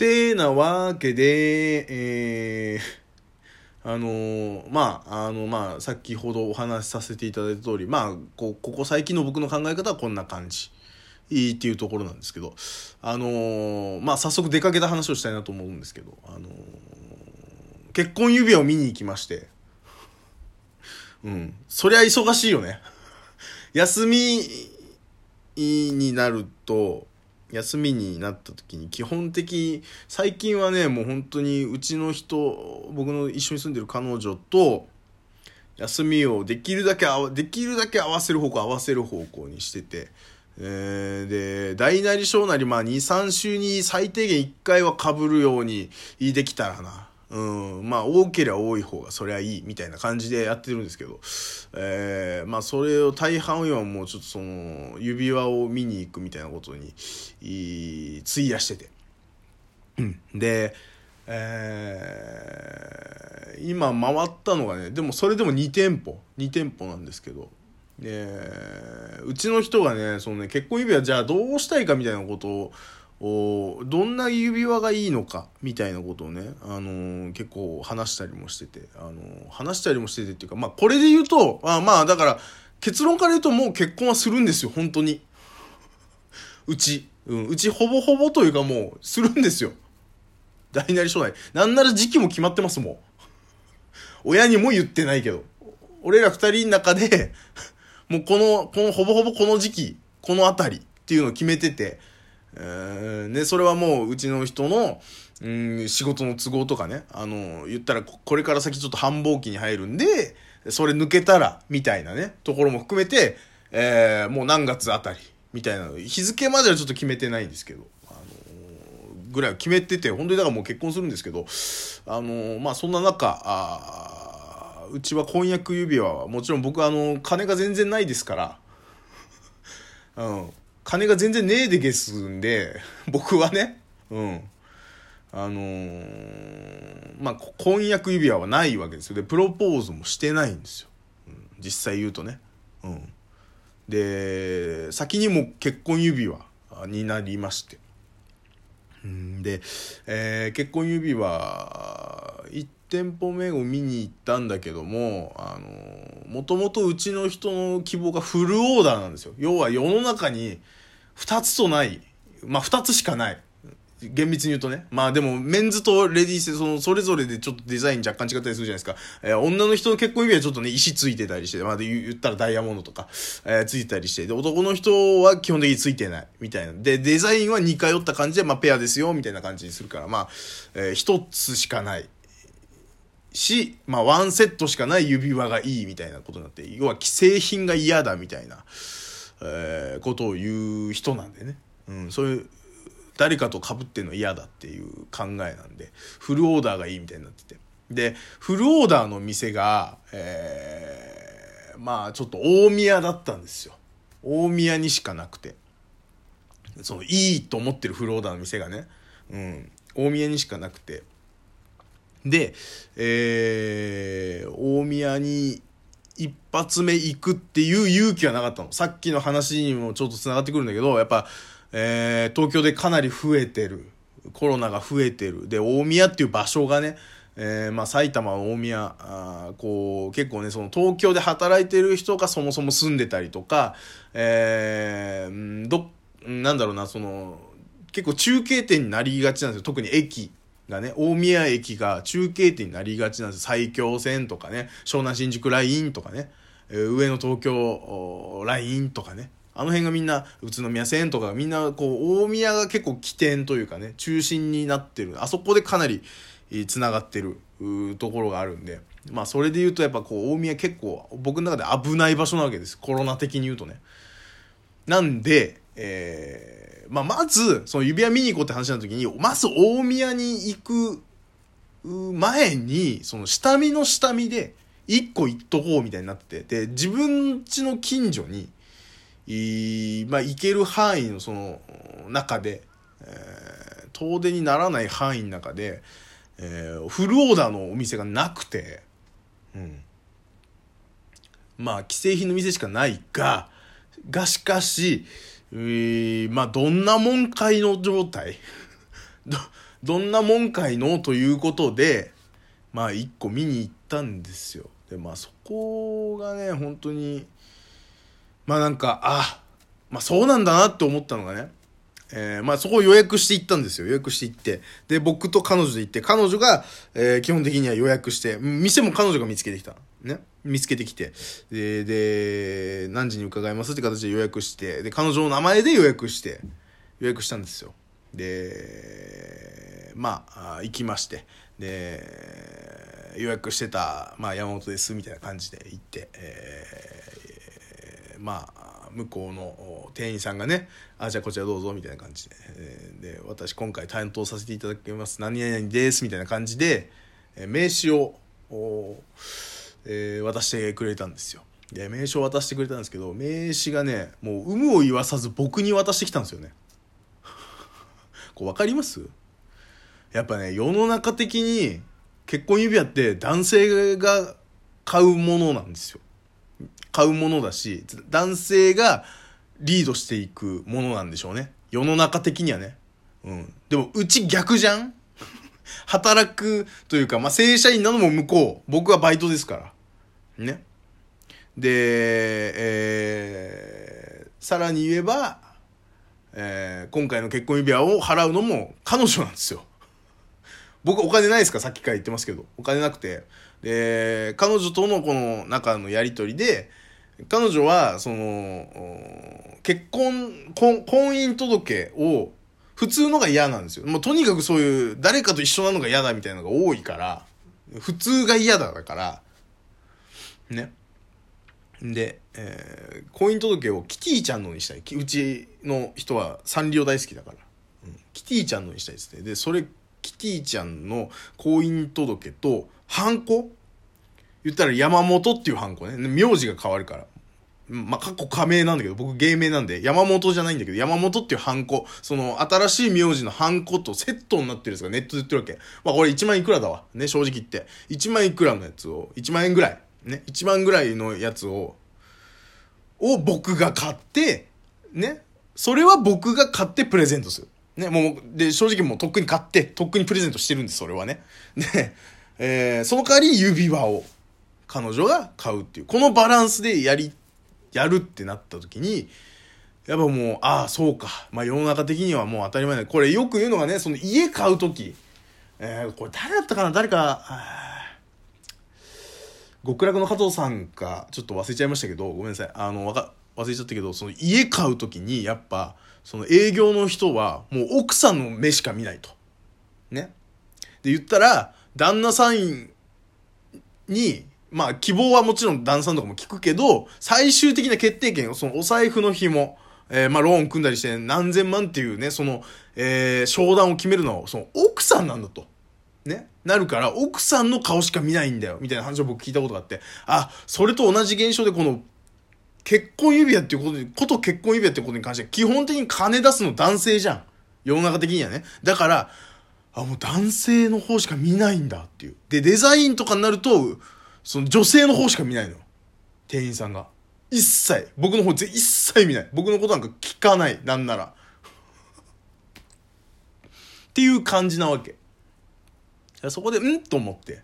てなわけで、えー、あのー、まあ、あの、まあ、先ほどお話しさせていただいた通り、まあ、こ、ここ最近の僕の考え方はこんな感じ。いいっていうところなんですけど、あのー、まあ、早速出かけた話をしたいなと思うんですけど、あのー、結婚指輪を見に行きまして、うん。そりゃ忙しいよね。休みになると、休みになった時に基本的最近はねもう本当にうちの人僕の一緒に住んでる彼女と休みをできるだけできるだけ合わせる方向合わせる方向にしてて、えー、で大なり小なりまあ23週に最低限1回はかぶるようにできたらな。うん、まあ多ければ多い方がそりゃいいみたいな感じでやってるんですけど、えー、まあそれを大半はもうちょっとその指輪を見に行くみたいなことに費やしてて、で、えー、今回ったのがねでもそれでも2店舗。2店舗なんですけど。でうちの人がねそのね結婚指輪じゃあどうしたいかみたいなことをおどんな指輪がいいのかみたいなことをね、あのー、結構話したりもしてて、あのー、話したりもしててっていうか、まあこれで言うと、あまあだから結論から言うともう結婚はするんですよ、本当に。うち。うん、うちほぼほぼというかもうするんですよ。大なり小なり。なんなら時期も決まってますもん。親にも言ってないけど。俺ら二人の中でもうこの、このほぼほぼこの時期、このあたりっていうのを決めてて、えー、で、それはもううちの人の、うん、仕事の都合とかね、あの、言ったらこれから先ちょっと繁忙期に入るんで、それ抜けたら、みたいなね、ところも含めて、えー、もう何月あたり、みたいな、日付まではちょっと決めてないんですけど、あのー、ぐらい決めてて、本当にだからもう結婚するんですけど、あのー、まあ、そんな中、あうちは婚約指輪は、もちろん僕はあの、金が全然ないですから、うん。金が全然ねえでゲスんで、僕はね、うん。あのー、まあ、婚約指輪はないわけですよ。で、プロポーズもしてないんですよ。うん、実際言うとね。うん。で、先にも結婚指輪になりまして。うん、で、えー、結婚指輪、店舗目を見に行ったんだけども、あの、もともとうちの人の希望がフルオーダーなんですよ。要は世の中に2つとない、まあ2つしかない。厳密に言うとね。まあでも、メンズとレディース、その、それぞれでちょっとデザイン若干違ったりするじゃないですか。えー、女の人の結婚指輪ちょっとね、石ついてたりして、まあで言ったらダイヤモンドとか、えー、ついてたりして、で、男の人は基本的についてない、みたいな。で、デザインは似通った感じで、まあペアですよ、みたいな感じにするから、まあ、えー、つしかない。し、まあ、ワンセットしかない指輪がいいみたいなことになって、要は既製品が嫌だみたいな、えー、ことを言う人なんでね。うん、そういう、誰かと被ってんの嫌だっていう考えなんで、フルオーダーがいいみたいになってて。で、フルオーダーの店が、えー、まあ、ちょっと大宮だったんですよ。大宮にしかなくて。その、いいと思ってるフルオーダーの店がね。うん。大宮にしかなくて。で、えー、大宮に一発目行くっていう勇気はなかったの。さっきの話にもちょっと繋がってくるんだけど、やっぱ、えー、東京でかなり増えてる。コロナが増えてる。で、大宮っていう場所がね、えー、まあ埼玉大宮あこう結構ねその東京で働いてる人がそもそも住んでたりとか、えー、どなんだろうなその結構中継点になりがちなんですよ特に駅がね、大宮駅が中継点になりがちなんです。埼京線とかね、湘南新宿ラインとかね、上野東京ラインとかね、あの辺がみんな、宇都宮線とかみんな、こう、大宮が結構起点というかね、中心になってる。あそこでかなり、繋がってるところがあるんで、まあそれで言うとやっぱこう、大宮結構僕の中で危ない場所なわけです。コロナ的に言うとね。なんで、えーまあ、まず、その指輪見に行こうって話の時に、まず大宮に行く前に、その下見の下見で、一個行っとこうみたいになってて、で、自分家の近所に、いまあ、行ける範囲のその中で、えー、遠出にならない範囲の中で、えー、フルオーダーのお店がなくて、うん。まあ、既製品の店しかないが、がしかし、えー、まあ、どんなもんかいの状態？ど、どんなもんかいの？ということで、まあ一個見に行ったんですよ。で、まあそこがね、本当に、まあなんか、あ、まあそうなんだなって思ったのがね、えー、まあそこを予約して行ったんですよ。予約して行って。で、僕と彼女で行って、彼女が、えー、基本的には予約して、店も彼女が見つけてきた。ね。見つけてきて。で、で、何時に伺いますって形で予約して、で、彼女の名前で予約して、予約したんですよ。で、まあ、行きまして。で、予約してた、まあ、山本です、みたいな感じで行って、えー、まあ、向こうの店員さんがね「あじゃあこちらどうぞ」みたいな感じで「で私今回担当させていただきます何々です」みたいな感じで名刺を、えー、渡してくれたんですよで名刺を渡してくれたんですけど名刺がねもう有無を言わさず僕に渡してきたんですよね こう分かります？やっぱね世の中的に結婚指輪って男性が買うものなんですよ買うものだし、男性がリードしていくものなんでしょうね。世の中的にはね。うん。でも、うち逆じゃん？働くというか、まあ、正社員なのも向こう。僕はバイトですから。ね。で、えー、さらに言えば、えー、今回の結婚指輪を払うのも彼女なんですよ。僕お金ないですか？さっきから言ってますけど。お金なくて。で、彼女とのこの中のやりとりで、彼女は、その、結婚、婚姻届を、普通のが嫌なんですよ。もうとにかくそういう、誰かと一緒なのが嫌だみたいなのが多いから、普通が嫌だだから、ね。で、えー、婚姻届をキティちゃんのにしたい。うちの人はサンリオ大好きだから。うん、キティちゃんのにしたいですね。で、それ、キティちゃんの婚姻届と、ハンコ？言ったら山本っていうハンコね。名字が変わるから。まあ、過去仮名なんだけど、僕芸名なんで、山本じゃないんだけど、山本っていうハンコ、その、新しい名字のハンコとセットになってるやつがネットで売ってるわけ。まあ、これ1万いくらだわ。ね、正直言って。1万いくらのやつを、1万円ぐらい。ね、1万ぐらいのやつを、を僕が買って、ね、それは僕が買ってプレゼントする。ね、もう、で、正直もうとっくに買って、とっくにプレゼントしてるんです、それはね。で、えー、その代わり指輪を彼女が買うっていう、このバランスでやりやるってなった時に、やっぱもう、ああ、そうか。まあ世の中的にはもう当たり前だ。これよく言うのがね、その家買う時、えー、これ誰だったかな？誰か、極楽の加藤さんか、ちょっと忘れちゃいましたけど、ごめんなさい。あの、わか、忘れちゃったけど、その家買う時に、やっぱ、その営業の人は、もう奥さんの目しか見ないと。ね。で、言ったら、旦那さんに、まあ、希望はもちろん旦さんとかも聞くけど、最終的な決定権を、そのお財布の紐、えー、まあ、ローン組んだりして何千万っていうね、その、えー、商談を決めるのは、その奥さんなんだと。ね。なるから、奥さんの顔しか見ないんだよ。みたいな話を僕聞いたことがあって、あ、それと同じ現象でこの、結婚指輪っていうことに、こと結婚指輪っていうことに関して、基本的に金出すの男性じゃん。世の中的にはね。だから、あ、もう男性の方しか見ないんだっていう。で、デザインとかになると、その女性の方しか見ないの。店員さんが。一切、僕の方一切見ない。僕のことなんか聞かない。なんなら。っていう感じなわけ。そこで、うんと思って。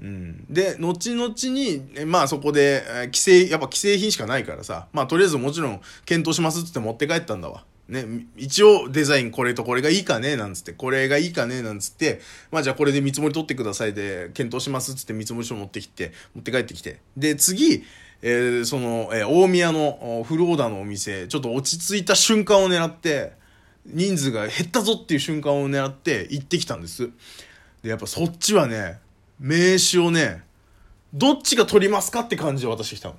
うん。で、後々に、まあそこでえ、規制、やっぱ既製品しかないからさ、まあとりあえずもちろん検討しますって言って持って帰ったんだわ。ね、一応デザインこれとこれがいいかねなんつって、これがいいかねなんつって、まあじゃあこれで見積もり取ってくださいで、検討しますつって見積もり書持ってきて、持って帰ってきて。で、次、えー、その、えー、大宮のフルオーダーのお店、ちょっと落ち着いた瞬間を狙って、人数が減ったぞっていう瞬間を狙って行ってきたんです。で、やっぱそっちはね、名刺をね、どっちが取りますかって感じで渡してきたの。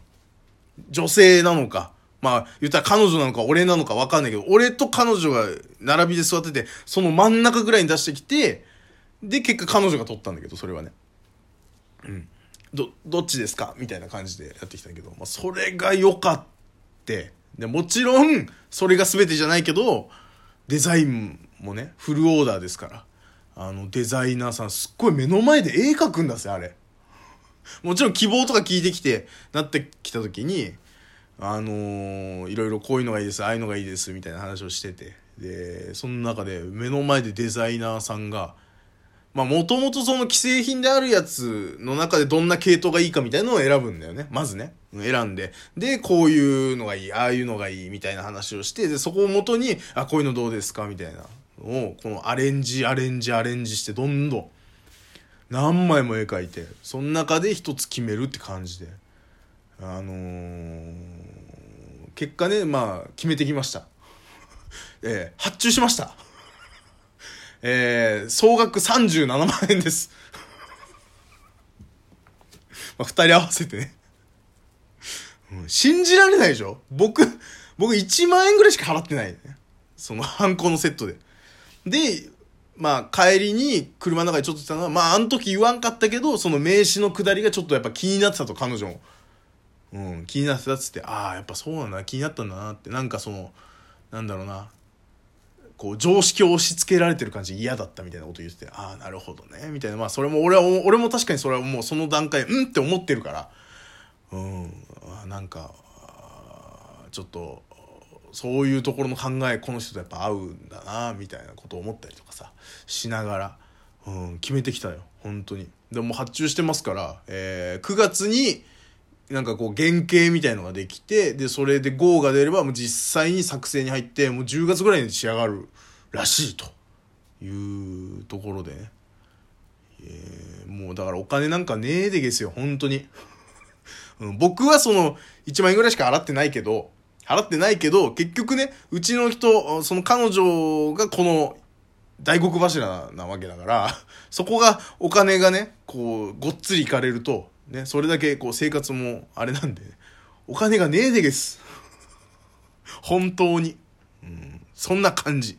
女性なのか、まあ、言ったら彼女なのか俺なのか分かんないけど、俺と彼女が並びで座ってて、その真ん中ぐらいに出してきて、で、結果彼女が取ったんだけど、それはね。うん。ど、どっちですか？みたいな感じでやってきたんだけど、まあ、それが良かって、で、もちろん、それが全てじゃないけど、デザインもね、フルオーダーですから。あの、デザイナーさん、すっごい目の前で絵描くんだぜ、あれ。もちろん希望とか聞いてきて、なってきた時に、あのー、いろいろこういうのがいいです、ああいうのがいいです、みたいな話をしてて。でその中で目の前でデザイナーさんがまあもともとその既製品であるやつの中でどんな系統がいいかみたいなのを選ぶんだよね。まずね。選んで。で、こういうのがいい、ああいうのがいいみたいな話をして、で、そこをもとに、あ、こういうのどうですかみたいなのを、このアレンジ、アレンジ、アレンジしてどんどん何枚も絵描いて、その中で一つ決めるって感じで。あのー、結果ね、まあ、決めてきました。えー、発注しました。えー、総額37万円です。まあ、二人合わせてね、信じられないでしょ？僕、僕1万円ぐらいしか払ってないね。そのハンコのセットで。で、まあ帰りに車の中でちょっと言ったのは、まああの時言わんかったけど、その名刺の下りがちょっとやっぱ気になってたと、彼女も。うん、気になってたっつって、ああ、やっぱそうなんだ、気になったんだなって、なんかその、なんだろうな、こう常識を押し付けられてる感じ嫌だったみたいなこと言ってて、ああ、なるほどね、みたいな。まあそれも俺は、俺も確かにそれはもうその段階、うんって思ってるから、うん、なんか、ちょっと、そういうところの考え、この人とやっぱ合うんだな、みたいなことを思ったりとかさ、しながら、うん、決めてきたよ、本当に。でも発注してますから、えー、9月に、なんかこう原型みたいのができて、で、それで GO が出ればもう実際に作成に入って、もう10月ぐらいに仕上がるらしいというところでね。えー、もうだからお金なんかねえでですよ、本当に。うん、僕はその1万円ぐらいしか払ってないけど、払ってないけど、結局ね、うちの人、その彼女がこの大黒柱なわけだから、そこがお金がね、こう、ごっつりいかれると、ね、それだけこう生活もあれなんで、お金がねえでげす。本当に。うん、そんな感じ。